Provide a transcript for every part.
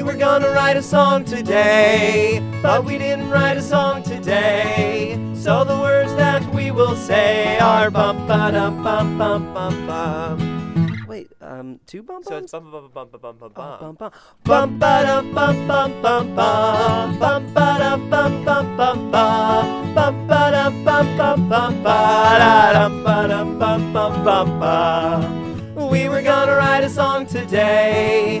gonna write a song today, but we didn't write a song today. So the words that we will say are bum ba dum bum bum bum bum. Wait, um, two bum So it's bum bum bum bum bum bum Oh, bum. bum bum bum ba dum bum bum bum bum bum ba dum bum bum bum bum bum ba dum bum bum bum ba da dum ba dum bum bum bum bum. We were gonna write a song today,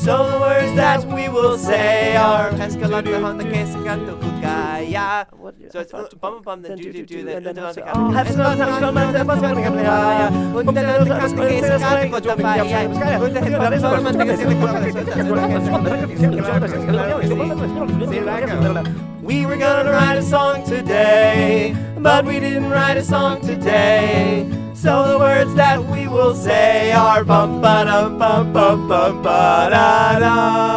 So the words that we will say are So it's bum bum then do do do then We were gonna write a song today, but we didn't write a song today. So the will say are bum ba dum bum bum bum ba da da.